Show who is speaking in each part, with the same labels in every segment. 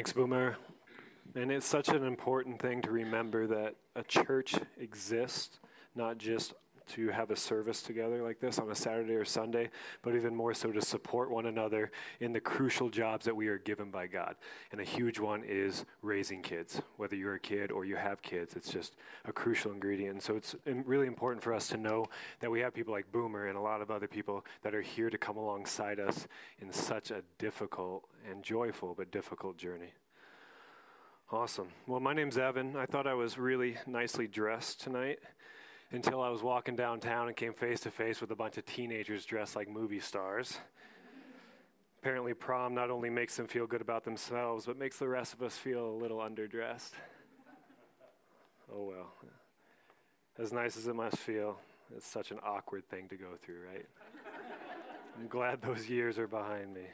Speaker 1: Thanks, Boomer. And it's such an important thing to remember that a church exists not just to have a service together like this on a Saturday or Sunday, but even more so to support one another in the crucial jobs that we are given by God. And a huge one is raising kids. Whether you're a kid or you have kids, it's just a crucial ingredient. And so it's really important for us to know that we have people like Boomer and a lot of other people that are here to come alongside us in such a difficult and joyful but difficult journey. Awesome. Well, my name's Evan. I thought I was really nicely dressed tonight until I was walking downtown and came face to face with a bunch of teenagers dressed like movie stars. Apparently, prom not only makes them feel good about themselves, but makes the rest of us feel a little underdressed. Oh well. As nice as it must feel, it's such an awkward thing to go through, right? I'm glad those years are behind me.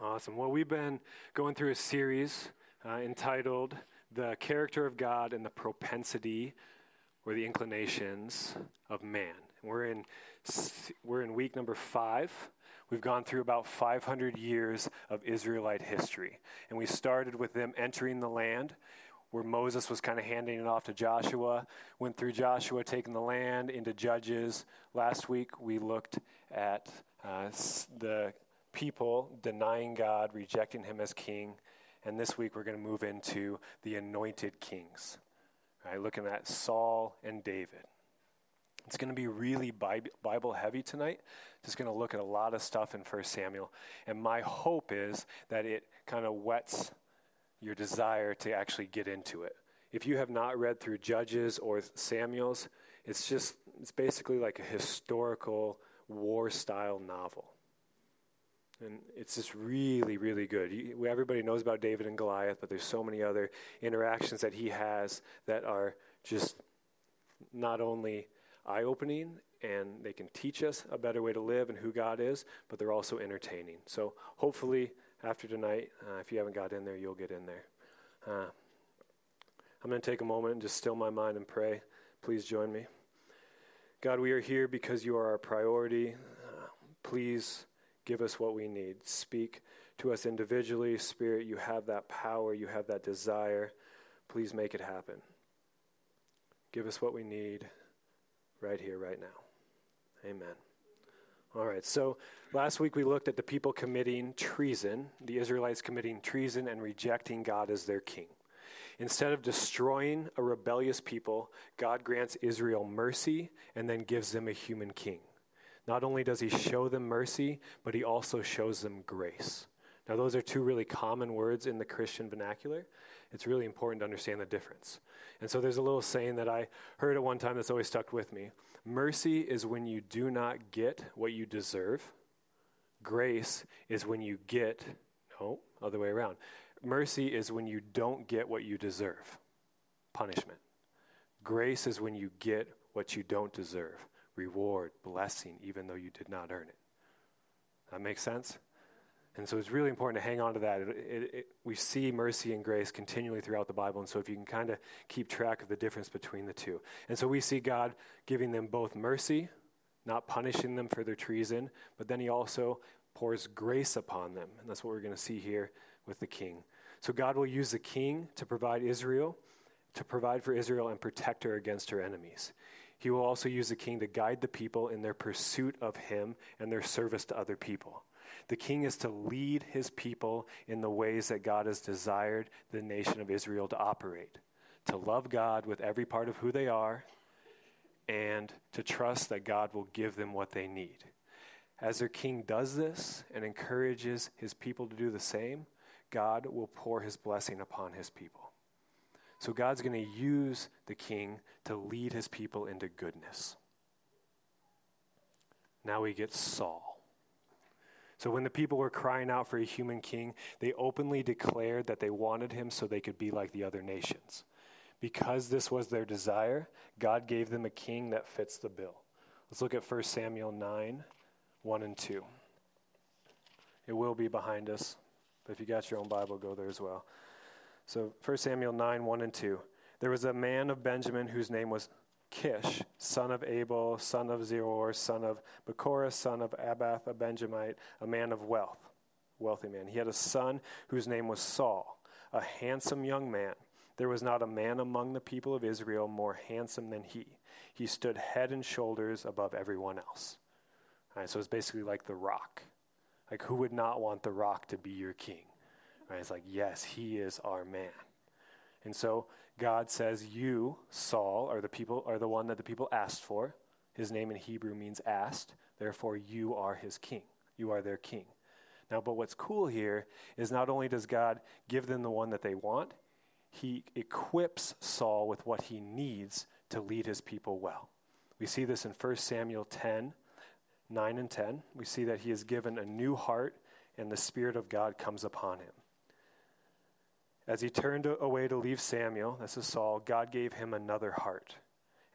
Speaker 1: Awesome. Well, we've been going through a series uh, entitled The Character of God and the Propensity or the inclinations of man. We're in, we're in week number five. We've gone through about 500 years of Israelite history. And we started with them entering the land where Moses was kind of handing it off to Joshua. Went through Joshua taking the land into Judges. Last week we looked at uh, the people denying God, rejecting him as king. And this week we're going to move into the anointed kings. Right, looking at Saul and David. It's going to be really Bible heavy tonight. Just going to look at a lot of stuff in 1 Samuel. And my hope is that it kind of whets your desire to actually get into it. If you have not read through Judges or Samuel's, it's just, it's basically like a historical war style novel. And it's just really, really good. everybody knows about David and Goliath, but there's so many other interactions that he has that are just not only eye opening and they can teach us a better way to live and who God is, but they're also entertaining. So hopefully, after tonight, uh, if you haven't got in there, you'll get in there. Uh, I'm going to take a moment and just still my mind and pray. Please join me. God, we are here because you are our priority. Uh, please Give us what we need. Speak to us individually. Spirit, you have that power, you have that desire. Please make it happen. Give us what we need right here, right now. Amen. All right, so last week we looked at the people committing treason, the Israelites committing treason and rejecting God as their king. Instead of destroying a rebellious people, God grants Israel mercy and then gives them a human king. Not only does he show them mercy, but he also shows them grace. Now, those are two really common words in the Christian vernacular. It's really important to understand the difference. And so there's a little saying that I heard at one time that's always stuck with me Mercy is when you do not get what you deserve, grace is when you get, no, other way around. Mercy is when you don't get what you deserve, punishment. Grace is when you get what you don't deserve reward, blessing, even though you did not earn it. That makes sense? And so it's really important to hang on to that. It, it, it, we see mercy and grace continually throughout the Bible. And so if you can kind of keep track of the difference between the two. And so we see God giving them both mercy, not punishing them for their treason, but then he also pours grace upon them. And that's what we're going to see here with the king. So God will use the king to provide Israel, to provide for Israel and protect her against her enemies. He will also use the king to guide the people in their pursuit of him and their service to other people. The king is to lead his people in the ways that God has desired the nation of Israel to operate, to love God with every part of who they are, and to trust that God will give them what they need. As their king does this and encourages his people to do the same, God will pour his blessing upon his people. So God's going to use the king to lead his people into goodness. Now we get Saul. So when the people were crying out for a human king, they openly declared that they wanted him so they could be like the other nations. Because this was their desire, God gave them a king that fits the bill. Let's look at 1 Samuel 9 1 and 2. It will be behind us, but if you got your own Bible, go there as well. So 1 Samuel 9, 1 and 2. There was a man of Benjamin whose name was Kish, son of Abel, son of Zeror, son of Bechorath, son of Abath, a Benjamite, a man of wealth. wealthy man. He had a son whose name was Saul, a handsome young man. There was not a man among the people of Israel more handsome than he. He stood head and shoulders above everyone else. All right, so it's basically like the rock. Like, who would not want the rock to be your king? Right? It's like, yes, he is our man. And so God says, You, Saul, are the people are the one that the people asked for. His name in Hebrew means asked. Therefore, you are his king. You are their king. Now, but what's cool here is not only does God give them the one that they want, he equips Saul with what he needs to lead his people well. We see this in 1 Samuel 10, 9 and 10. We see that he is given a new heart and the Spirit of God comes upon him. As he turned away to leave Samuel, this is Saul, God gave him another heart.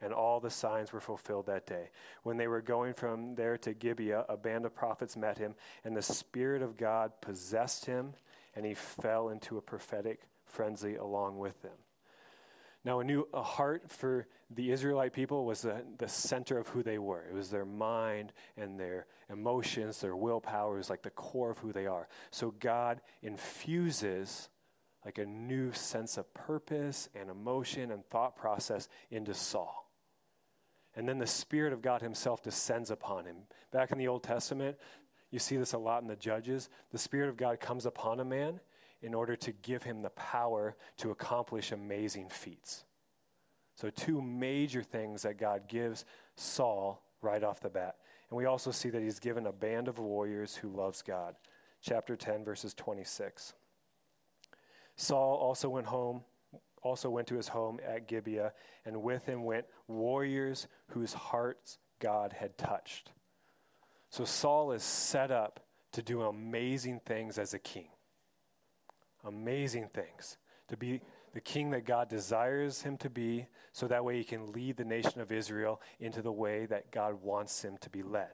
Speaker 1: And all the signs were fulfilled that day. When they were going from there to Gibeah, a band of prophets met him, and the Spirit of God possessed him, and he fell into a prophetic frenzy along with them. Now, a new a heart for the Israelite people was the, the center of who they were. It was their mind and their emotions, their willpower, was like the core of who they are. So God infuses like a new sense of purpose and emotion and thought process into Saul. And then the Spirit of God Himself descends upon him. Back in the Old Testament, you see this a lot in the Judges. The Spirit of God comes upon a man in order to give him the power to accomplish amazing feats. So, two major things that God gives Saul right off the bat. And we also see that he's given a band of warriors who loves God. Chapter 10, verses 26. Saul also went home, also went to his home at Gibeah, and with him went warriors whose hearts God had touched. So Saul is set up to do amazing things as a king. Amazing things. To be the king that God desires him to be, so that way he can lead the nation of Israel into the way that God wants him to be led.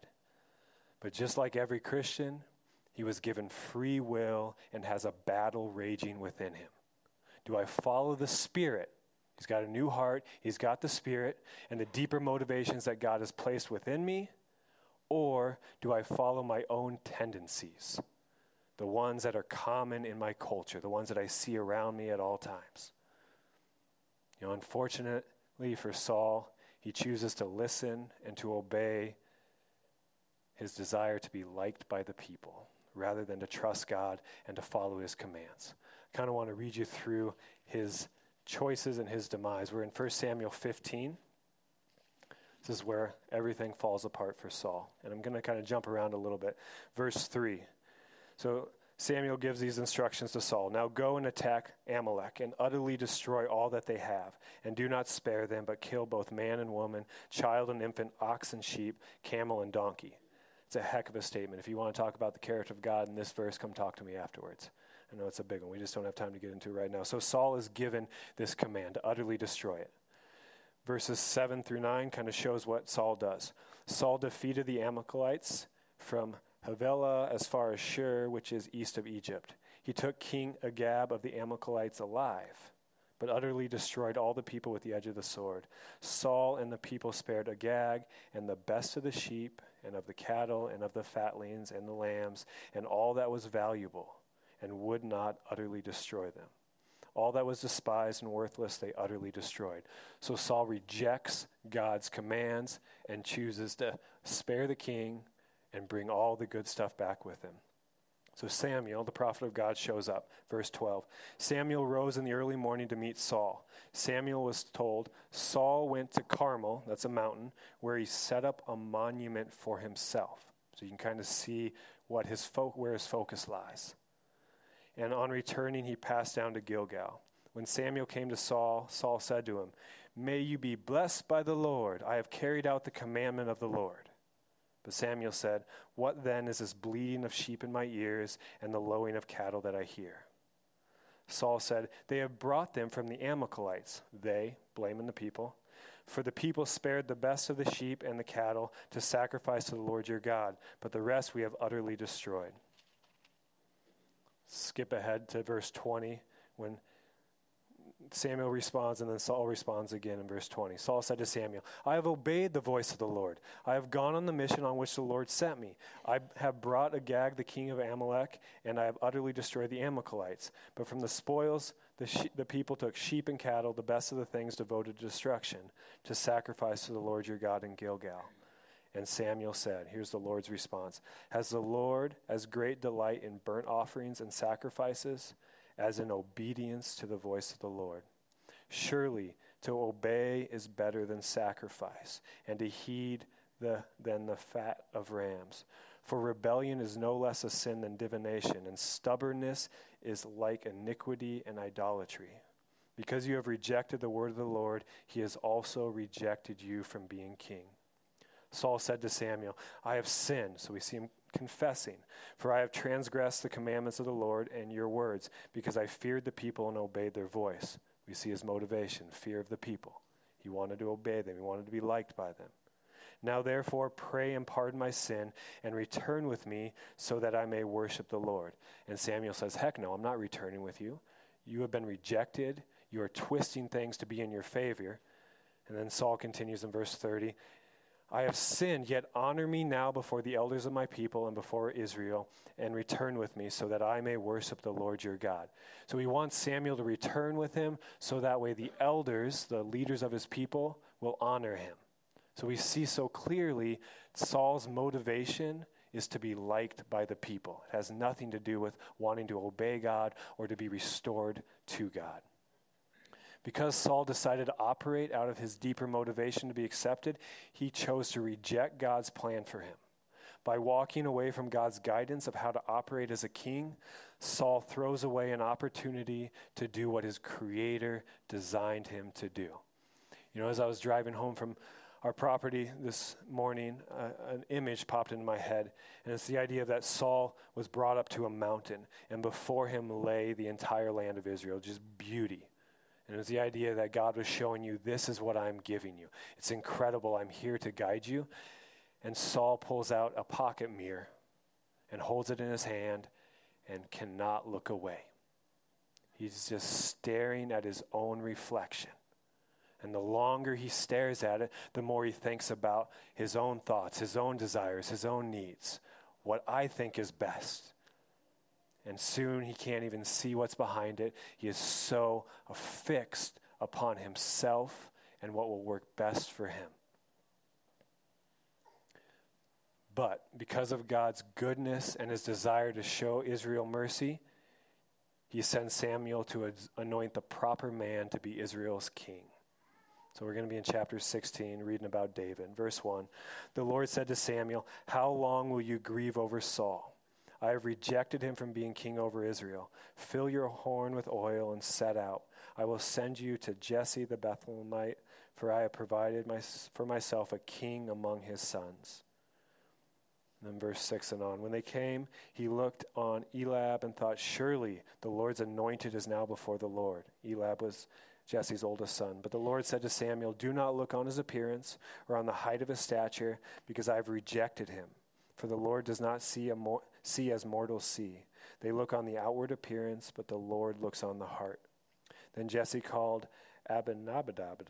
Speaker 1: But just like every Christian, he was given free will and has a battle raging within him. Do I follow the Spirit? He's got a new heart, he's got the Spirit, and the deeper motivations that God has placed within me. Or do I follow my own tendencies? The ones that are common in my culture, the ones that I see around me at all times. You know, unfortunately for Saul, he chooses to listen and to obey his desire to be liked by the people rather than to trust God and to follow his commands. I kind of want to read you through his choices and his demise. We're in 1 Samuel 15. This is where everything falls apart for Saul. And I'm going to kind of jump around a little bit. Verse 3. So Samuel gives these instructions to Saul Now go and attack Amalek and utterly destroy all that they have, and do not spare them, but kill both man and woman, child and infant, ox and sheep, camel and donkey. It's a heck of a statement. If you want to talk about the character of God in this verse, come talk to me afterwards. I know it's a big one. We just don't have time to get into it right now. So Saul is given this command to utterly destroy it. Verses 7 through 9 kind of shows what Saul does. Saul defeated the Amalekites from Havilah as far as Shur, which is east of Egypt. He took King Agag of the Amalekites alive, but utterly destroyed all the people with the edge of the sword. Saul and the people spared Agag and the best of the sheep and of the cattle and of the fatlings and the lambs and all that was valuable, and would not utterly destroy them. All that was despised and worthless they utterly destroyed. So Saul rejects God's commands and chooses to spare the king and bring all the good stuff back with him. So Samuel, the prophet of God, shows up. Verse 12. Samuel rose in the early morning to meet Saul. Samuel was told, Saul went to Carmel, that's a mountain, where he set up a monument for himself. So you can kind of see what his fo- where his focus lies. And on returning, he passed down to Gilgal. When Samuel came to Saul, Saul said to him, May you be blessed by the Lord. I have carried out the commandment of the Lord. But Samuel said, What then is this bleating of sheep in my ears and the lowing of cattle that I hear? Saul said, They have brought them from the Amalekites. They, blaming the people. For the people spared the best of the sheep and the cattle to sacrifice to the Lord your God, but the rest we have utterly destroyed. Skip ahead to verse 20 when Samuel responds, and then Saul responds again in verse 20. Saul said to Samuel, I have obeyed the voice of the Lord. I have gone on the mission on which the Lord sent me. I have brought Agag, the king of Amalek, and I have utterly destroyed the Amalekites. But from the spoils, the, she- the people took sheep and cattle, the best of the things devoted to destruction, to sacrifice to the Lord your God in Gilgal. And Samuel said, Here's the Lord's response Has the Lord as great delight in burnt offerings and sacrifices? As in obedience to the voice of the Lord. Surely to obey is better than sacrifice, and to heed the, than the fat of rams. For rebellion is no less a sin than divination, and stubbornness is like iniquity and idolatry. Because you have rejected the word of the Lord, he has also rejected you from being king. Saul said to Samuel, I have sinned. So we see him confessing, For I have transgressed the commandments of the Lord and your words, because I feared the people and obeyed their voice. We see his motivation fear of the people. He wanted to obey them, he wanted to be liked by them. Now, therefore, pray and pardon my sin and return with me so that I may worship the Lord. And Samuel says, Heck no, I'm not returning with you. You have been rejected. You are twisting things to be in your favor. And then Saul continues in verse 30 I have sinned, yet honor me now before the elders of my people and before Israel, and return with me, so that I may worship the Lord your God. So he wants Samuel to return with him, so that way the elders, the leaders of his people, will honor him. So we see so clearly Saul's motivation is to be liked by the people. It has nothing to do with wanting to obey God or to be restored to God. Because Saul decided to operate out of his deeper motivation to be accepted, he chose to reject God's plan for him. By walking away from God's guidance of how to operate as a king, Saul throws away an opportunity to do what his creator designed him to do. You know, as I was driving home from our property this morning, uh, an image popped into my head, and it's the idea that Saul was brought up to a mountain, and before him lay the entire land of Israel, just beauty. And it was the idea that God was showing you, this is what I'm giving you. It's incredible. I'm here to guide you. And Saul pulls out a pocket mirror and holds it in his hand and cannot look away. He's just staring at his own reflection. And the longer he stares at it, the more he thinks about his own thoughts, his own desires, his own needs, what I think is best. And soon he can't even see what's behind it. He is so fixed upon himself and what will work best for him. But because of God's goodness and his desire to show Israel mercy, he sends Samuel to anoint the proper man to be Israel's king. So we're going to be in chapter 16, reading about David. Verse 1 The Lord said to Samuel, How long will you grieve over Saul? I have rejected him from being king over Israel. Fill your horn with oil and set out. I will send you to Jesse the Bethlehemite, for I have provided my, for myself a king among his sons. And then verse 6 and on. When they came, he looked on Eliab and thought, Surely the Lord's anointed is now before the Lord. Eliab was Jesse's oldest son. But the Lord said to Samuel, Do not look on his appearance or on the height of his stature, because I have rejected him. For the Lord does not see, a, mo- see as mortals see. They look on the outward appearance, but the Lord looks on the heart. Then Jesse called Abinadab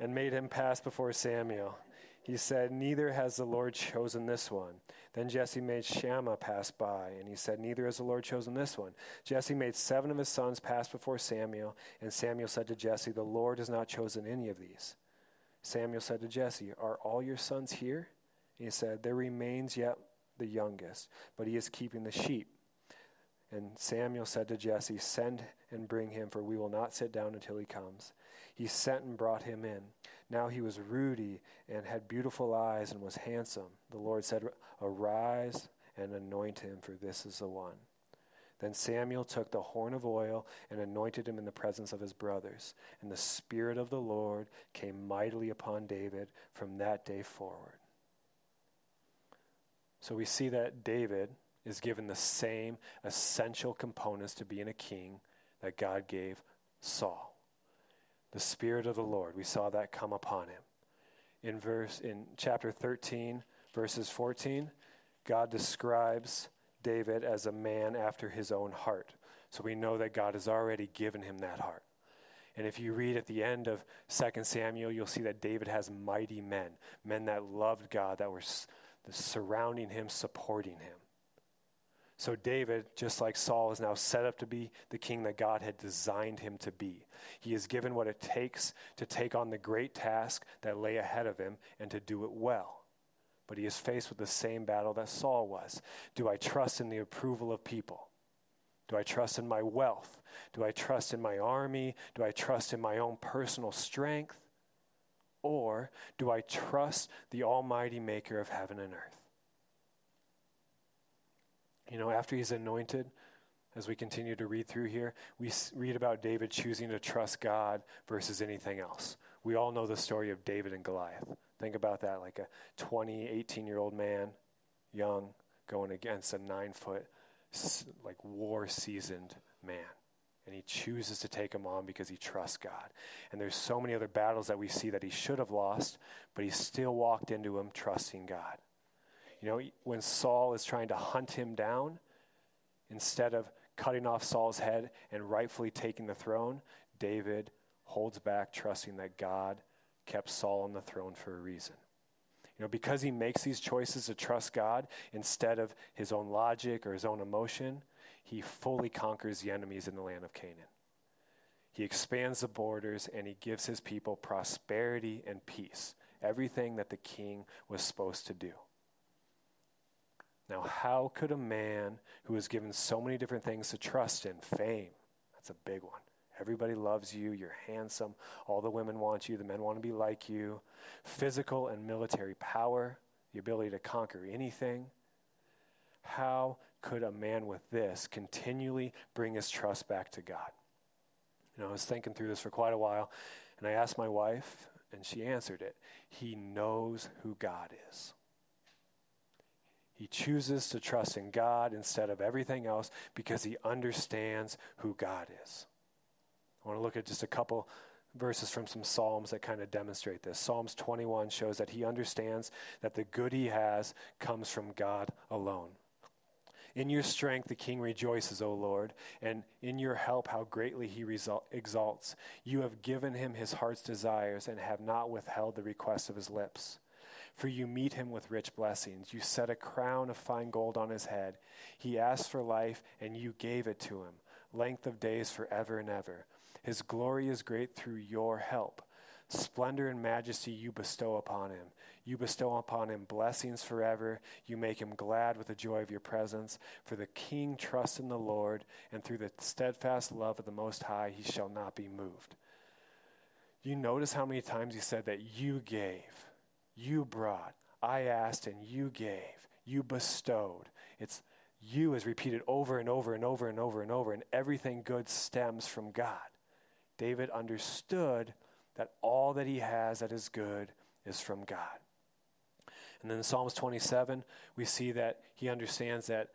Speaker 1: and made him pass before Samuel. He said, Neither has the Lord chosen this one. Then Jesse made Shammah pass by, and he said, Neither has the Lord chosen this one. Jesse made seven of his sons pass before Samuel, and Samuel said to Jesse, The Lord has not chosen any of these. Samuel said to Jesse, Are all your sons here? He said, There remains yet the youngest, but he is keeping the sheep. And Samuel said to Jesse, Send and bring him, for we will not sit down until he comes. He sent and brought him in. Now he was ruddy and had beautiful eyes and was handsome. The Lord said, Arise and anoint him, for this is the one. Then Samuel took the horn of oil and anointed him in the presence of his brothers. And the Spirit of the Lord came mightily upon David from that day forward. So we see that David is given the same essential components to being a king that God gave Saul. The Spirit of the Lord, we saw that come upon him. In verse in chapter 13, verses 14, God describes David as a man after his own heart. So we know that God has already given him that heart. And if you read at the end of 2 Samuel, you'll see that David has mighty men, men that loved God, that were surrounding him, supporting him. So David, just like Saul, is now set up to be the king that God had designed him to be. He is given what it takes to take on the great task that lay ahead of him and to do it well. But he is faced with the same battle that Saul was. Do I trust in the approval of people? Do I trust in my wealth? Do I trust in my army? Do I trust in my own personal strength? Or do I trust the Almighty Maker of heaven and earth? You know, after he's anointed, as we continue to read through here, we read about David choosing to trust God versus anything else. We all know the story of David and Goliath. Think about that like a 20, 18 year old man, young, going against a nine foot, like war seasoned man. And he chooses to take him on because he trusts God. And there's so many other battles that we see that he should have lost, but he still walked into them trusting God. You know, when Saul is trying to hunt him down, instead of cutting off Saul's head and rightfully taking the throne, David holds back, trusting that God kept Saul on the throne for a reason. You know, because he makes these choices to trust God instead of his own logic or his own emotion, he fully conquers the enemies in the land of Canaan. He expands the borders and he gives his people prosperity and peace, everything that the king was supposed to do. Now, how could a man who was given so many different things to trust in, fame, that's a big one. Everybody loves you, you're handsome, all the women want you, the men want to be like you, physical and military power, the ability to conquer anything. How could a man with this continually bring his trust back to God? You know, I was thinking through this for quite a while, and I asked my wife, and she answered it. He knows who God is. He chooses to trust in God instead of everything else because he understands who God is. I want to look at just a couple verses from some Psalms that kind of demonstrate this. Psalms 21 shows that he understands that the good he has comes from God alone. In your strength, the king rejoices, O Lord, and in your help, how greatly he result, exalts. You have given him his heart's desires and have not withheld the request of his lips. For you meet him with rich blessings. You set a crown of fine gold on his head. He asked for life, and you gave it to him, length of days forever and ever. His glory is great through your help. Splendor and majesty you bestow upon him. You bestow upon him blessings forever. You make him glad with the joy of your presence. For the king trusts in the Lord, and through the steadfast love of the Most High, he shall not be moved. You notice how many times he said that you gave you brought, I asked, and you gave, you bestowed. It's you is repeated over and over and over and over and over, and everything good stems from God. David understood that all that he has that is good is from God. And then in Psalms 27, we see that he understands that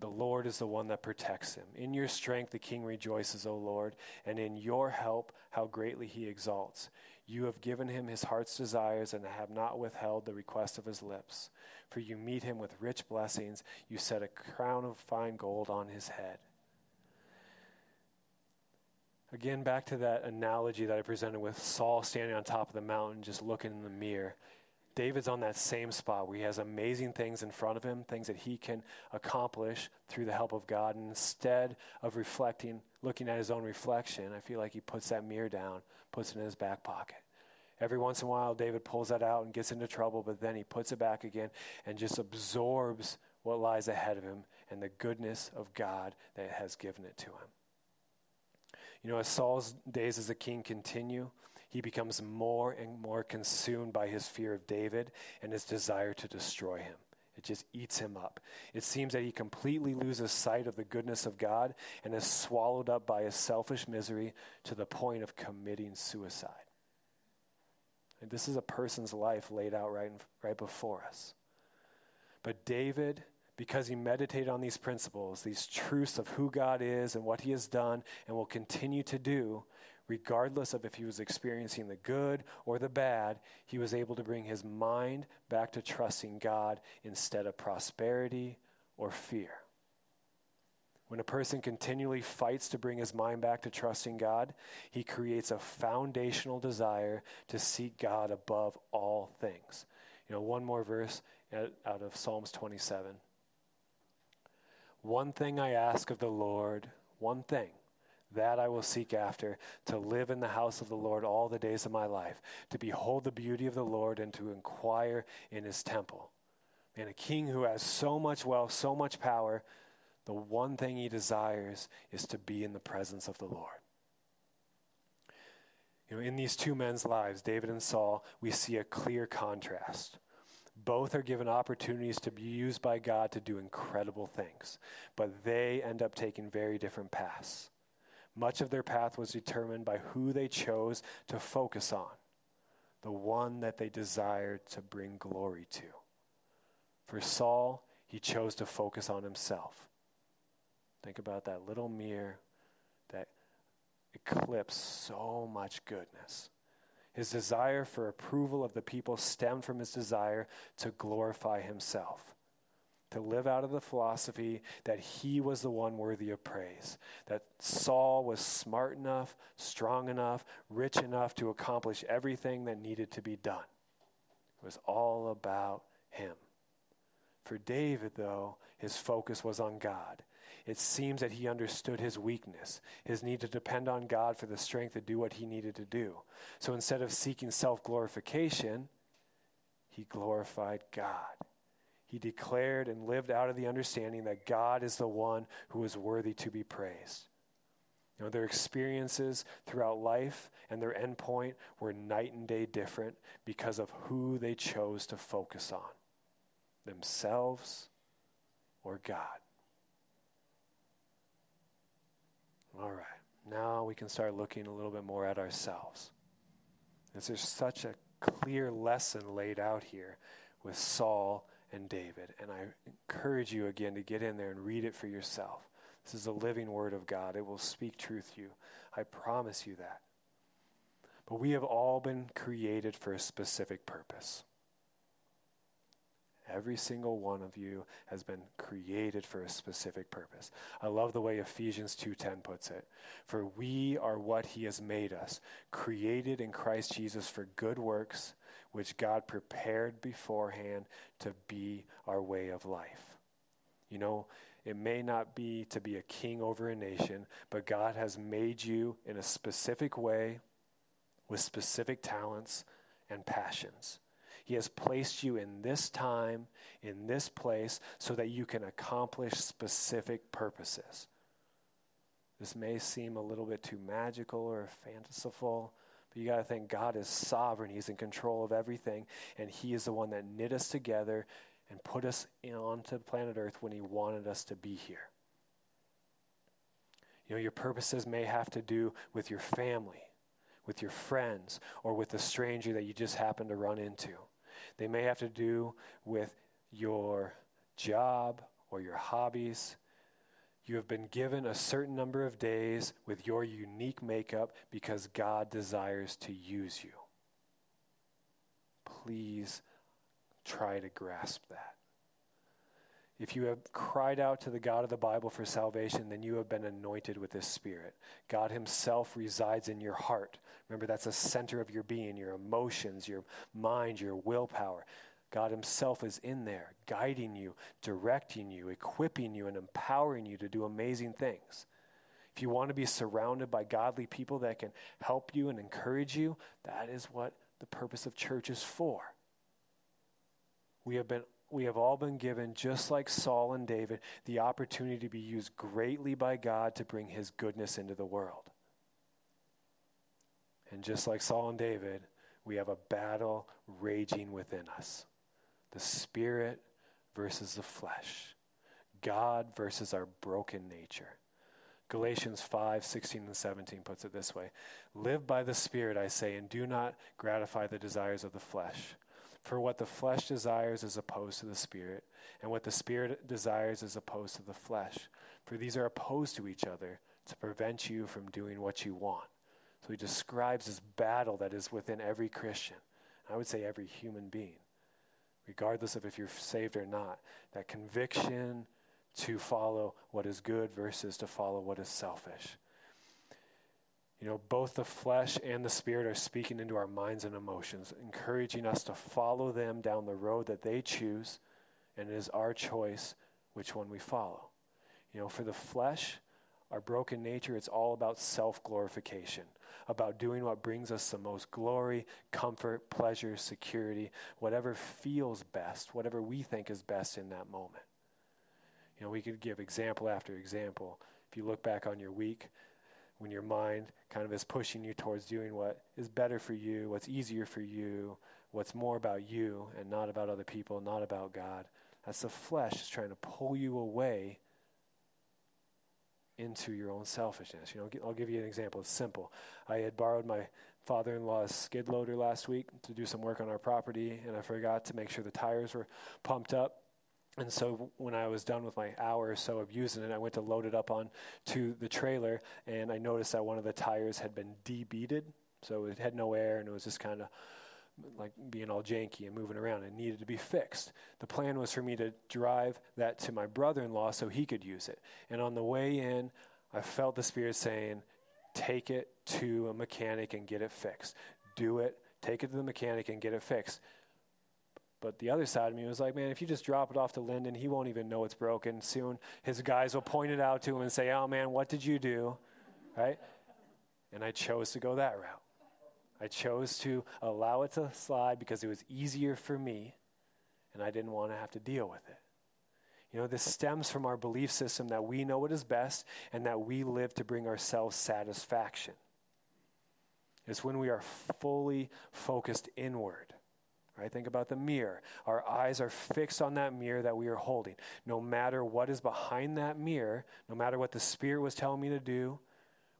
Speaker 1: the Lord is the one that protects him. In your strength, the king rejoices, O Lord, and in your help, how greatly he exalts. You have given him his heart's desires and have not withheld the request of his lips. For you meet him with rich blessings. You set a crown of fine gold on his head. Again, back to that analogy that I presented with Saul standing on top of the mountain, just looking in the mirror. David's on that same spot where he has amazing things in front of him, things that he can accomplish through the help of God. And instead of reflecting, looking at his own reflection, I feel like he puts that mirror down, puts it in his back pocket. Every once in a while, David pulls that out and gets into trouble, but then he puts it back again and just absorbs what lies ahead of him and the goodness of God that has given it to him. You know, as Saul's days as a king continue, he becomes more and more consumed by his fear of David and his desire to destroy him. It just eats him up. It seems that he completely loses sight of the goodness of God and is swallowed up by his selfish misery to the point of committing suicide. And this is a person's life laid out right, right before us. But David, because he meditated on these principles, these truths of who God is and what he has done and will continue to do, regardless of if he was experiencing the good or the bad, he was able to bring his mind back to trusting God instead of prosperity or fear. When a person continually fights to bring his mind back to trusting God, he creates a foundational desire to seek God above all things. You know, one more verse out of Psalms 27. One thing I ask of the Lord, one thing that I will seek after, to live in the house of the Lord all the days of my life, to behold the beauty of the Lord and to inquire in his temple. And a king who has so much wealth, so much power, the one thing he desires is to be in the presence of the Lord. You know, in these two men's lives, David and Saul, we see a clear contrast. Both are given opportunities to be used by God to do incredible things, but they end up taking very different paths. Much of their path was determined by who they chose to focus on, the one that they desired to bring glory to. For Saul, he chose to focus on himself. Think about that little mirror that eclipsed so much goodness. His desire for approval of the people stemmed from his desire to glorify himself to live out of the philosophy that he was the one worthy of praise, that Saul was smart enough, strong enough, rich enough to accomplish everything that needed to be done. It was all about him. For David, though, his focus was on God. It seems that he understood his weakness, his need to depend on God for the strength to do what he needed to do. So instead of seeking self glorification, he glorified God he declared and lived out of the understanding that God is the one who is worthy to be praised. You know, their experiences throughout life and their endpoint were night and day different because of who they chose to focus on themselves or God. All right, now we can start looking a little bit more at ourselves. There's such a clear lesson laid out here with Saul and David. And I encourage you again to get in there and read it for yourself. This is a living word of God. It will speak truth to you. I promise you that. But we have all been created for a specific purpose. Every single one of you has been created for a specific purpose. I love the way Ephesians 2:10 puts it. For we are what he has made us, created in Christ Jesus for good works which God prepared beforehand to be our way of life. You know, it may not be to be a king over a nation, but God has made you in a specific way with specific talents and passions. He has placed you in this time, in this place, so that you can accomplish specific purposes. This may seem a little bit too magical or fanciful, but you got to think God is sovereign. He's in control of everything. And He is the one that knit us together and put us onto planet Earth when He wanted us to be here. You know, your purposes may have to do with your family, with your friends, or with the stranger that you just happen to run into. They may have to do with your job or your hobbies you have been given a certain number of days with your unique makeup because God desires to use you. Please try to grasp that. If you have cried out to the God of the Bible for salvation, then you have been anointed with His Spirit. God Himself resides in your heart. Remember, that's the center of your being, your emotions, your mind, your willpower. God Himself is in there, guiding you, directing you, equipping you, and empowering you to do amazing things. If you want to be surrounded by godly people that can help you and encourage you, that is what the purpose of church is for. We have been we have all been given, just like Saul and David, the opportunity to be used greatly by God to bring his goodness into the world. And just like Saul and David, we have a battle raging within us the spirit versus the flesh, God versus our broken nature. Galatians 5 16 and 17 puts it this way Live by the Spirit, I say, and do not gratify the desires of the flesh. For what the flesh desires is opposed to the Spirit, and what the Spirit desires is opposed to the flesh. For these are opposed to each other to prevent you from doing what you want. So he describes this battle that is within every Christian. I would say every human being regardless of if you're saved or not. That conviction to follow what is good versus to follow what is selfish. You know, both the flesh and the spirit are speaking into our minds and emotions, encouraging us to follow them down the road that they choose, and it is our choice which one we follow. You know, for the flesh, our broken nature, it's all about self glorification, about doing what brings us the most glory, comfort, pleasure, security, whatever feels best, whatever we think is best in that moment. You know, we could give example after example. If you look back on your week, when your mind kind of is pushing you towards doing what is better for you, what's easier for you, what's more about you and not about other people, not about God. That's the flesh is trying to pull you away into your own selfishness. You know, I'll give you an example. It's simple. I had borrowed my father-in-law's skid loader last week to do some work on our property, and I forgot to make sure the tires were pumped up. And so when I was done with my hour or so of using it, I went to load it up on to the trailer, and I noticed that one of the tires had been debeaded, so it had no air, and it was just kind of like being all janky and moving around It needed to be fixed. The plan was for me to drive that to my brother in law so he could use it. And on the way in, I felt the Spirit saying, Take it to a mechanic and get it fixed. Do it, take it to the mechanic and get it fixed. But the other side of me was like, man, if you just drop it off to Lyndon, he won't even know it's broken. Soon his guys will point it out to him and say, oh man, what did you do? Right? And I chose to go that route. I chose to allow it to slide because it was easier for me and I didn't want to have to deal with it. You know, this stems from our belief system that we know what is best and that we live to bring ourselves satisfaction. It's when we are fully focused inward. Right? Think about the mirror. Our eyes are fixed on that mirror that we are holding. No matter what is behind that mirror, no matter what the Spirit was telling me to do,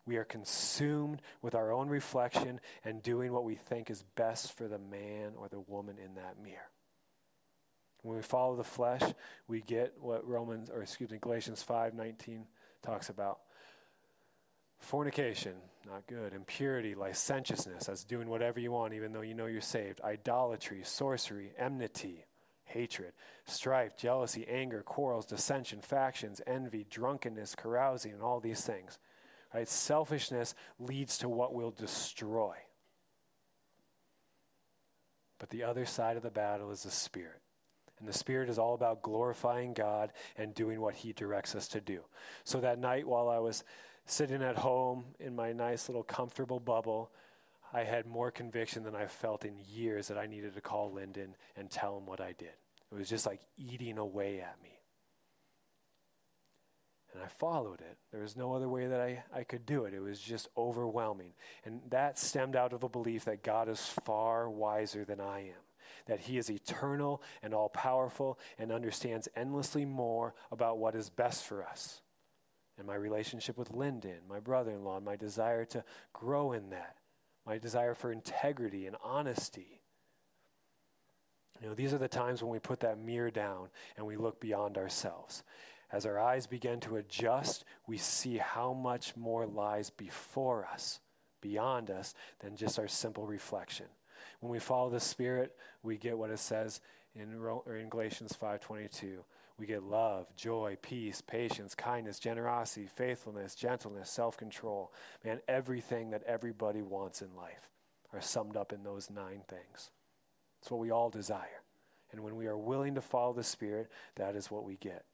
Speaker 1: we are consumed with our own reflection and doing what we think is best for the man or the woman in that mirror. When we follow the flesh, we get what Romans or excuse me Galatians 5:19 talks about. Fornication, not good. Impurity, licentiousness, that's doing whatever you want even though you know you're saved. Idolatry, sorcery, enmity, hatred, strife, jealousy, anger, quarrels, dissension, factions, envy, drunkenness, carousing, and all these things. Right? Selfishness leads to what will destroy. But the other side of the battle is the Spirit. And the Spirit is all about glorifying God and doing what He directs us to do. So that night, while I was sitting at home in my nice little comfortable bubble, I had more conviction than I've felt in years that I needed to call Lyndon and tell him what I did. It was just like eating away at me. And I followed it. There was no other way that I, I could do it. It was just overwhelming. And that stemmed out of a belief that God is far wiser than I am, that He is eternal and all powerful and understands endlessly more about what is best for us. And my relationship with Lyndon, my brother in law, my desire to grow in that, my desire for integrity and honesty. You know, these are the times when we put that mirror down and we look beyond ourselves. As our eyes begin to adjust, we see how much more lies before us, beyond us, than just our simple reflection. When we follow the Spirit, we get what it says in, in Galatians 5.22. We get love, joy, peace, patience, kindness, generosity, faithfulness, gentleness, self-control. Man, everything that everybody wants in life are summed up in those nine things. It's what we all desire. And when we are willing to follow the Spirit, that is what we get.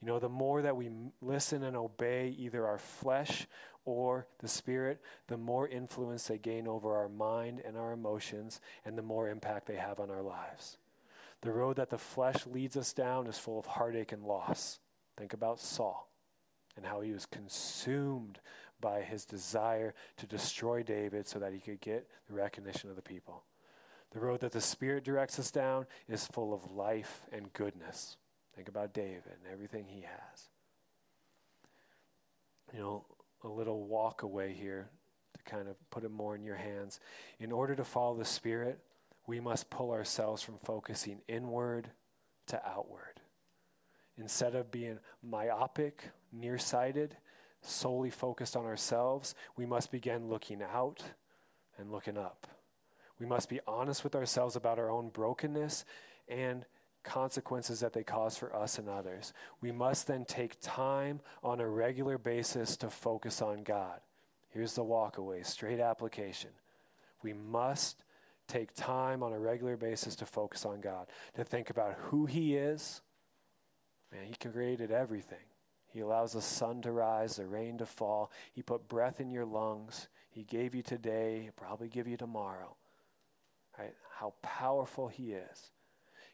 Speaker 1: You know, the more that we listen and obey either our flesh or the Spirit, the more influence they gain over our mind and our emotions, and the more impact they have on our lives. The road that the flesh leads us down is full of heartache and loss. Think about Saul and how he was consumed by his desire to destroy David so that he could get the recognition of the people. The road that the Spirit directs us down is full of life and goodness. Think about David and everything he has. You know, a little walk away here to kind of put it more in your hands. In order to follow the Spirit, we must pull ourselves from focusing inward to outward. Instead of being myopic, nearsighted, solely focused on ourselves, we must begin looking out and looking up. We must be honest with ourselves about our own brokenness and consequences that they cause for us and others. We must then take time on a regular basis to focus on God. Here's the walkaway, straight application. We must take time on a regular basis to focus on God, to think about who He is. Man, He created everything. He allows the sun to rise, the rain to fall. He put breath in your lungs. He gave you today, He'll probably give you tomorrow. Right? How powerful He is.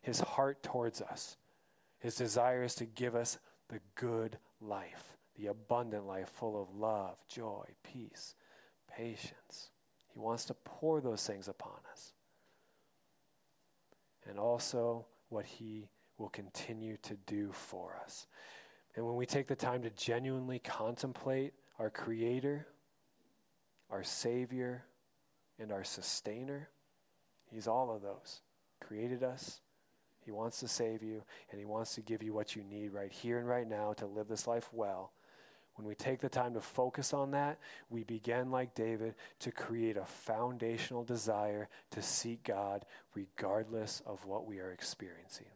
Speaker 1: His heart towards us. His desire is to give us the good life, the abundant life full of love, joy, peace, patience. He wants to pour those things upon us. And also what He will continue to do for us. And when we take the time to genuinely contemplate our Creator, our Savior, and our Sustainer, He's all of those. Created us, He wants to save you, and He wants to give you what you need right here and right now to live this life well. When we take the time to focus on that, we begin, like David, to create a foundational desire to seek God regardless of what we are experiencing.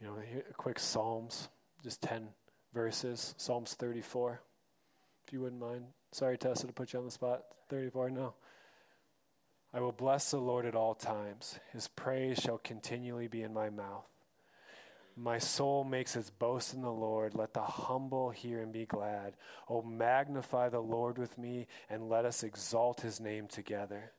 Speaker 1: You know, quick Psalms, just 10 verses. Psalms 34, if you wouldn't mind. Sorry, Tessa, to put you on the spot. 34, no. I will bless the Lord at all times. His praise shall continually be in my mouth. My soul makes its boast in the Lord. Let the humble hear and be glad. Oh, magnify the Lord with me, and let us exalt his name together.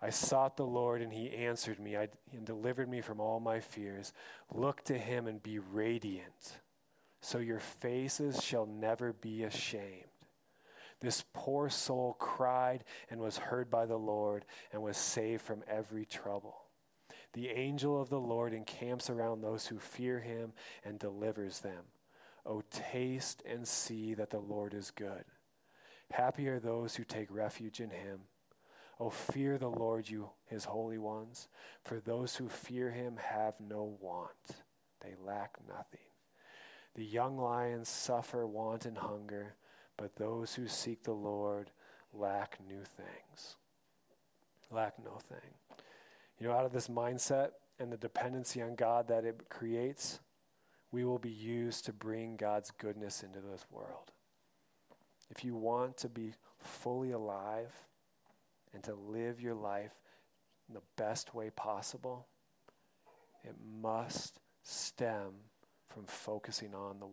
Speaker 1: I sought the Lord, and he answered me I, and delivered me from all my fears. Look to him and be radiant, so your faces shall never be ashamed. This poor soul cried and was heard by the Lord and was saved from every trouble. The angel of the Lord encamps around those who fear him and delivers them. Oh, taste and see that the Lord is good. Happy are those who take refuge in him. Oh, fear the Lord, you his holy ones, for those who fear him have no want. They lack nothing. The young lions suffer want and hunger, but those who seek the Lord lack new things. Lack no thing. You know, out of this mindset and the dependency on God that it creates, we will be used to bring God's goodness into this world. If you want to be fully alive and to live your life in the best way possible, it must stem from focusing on the one.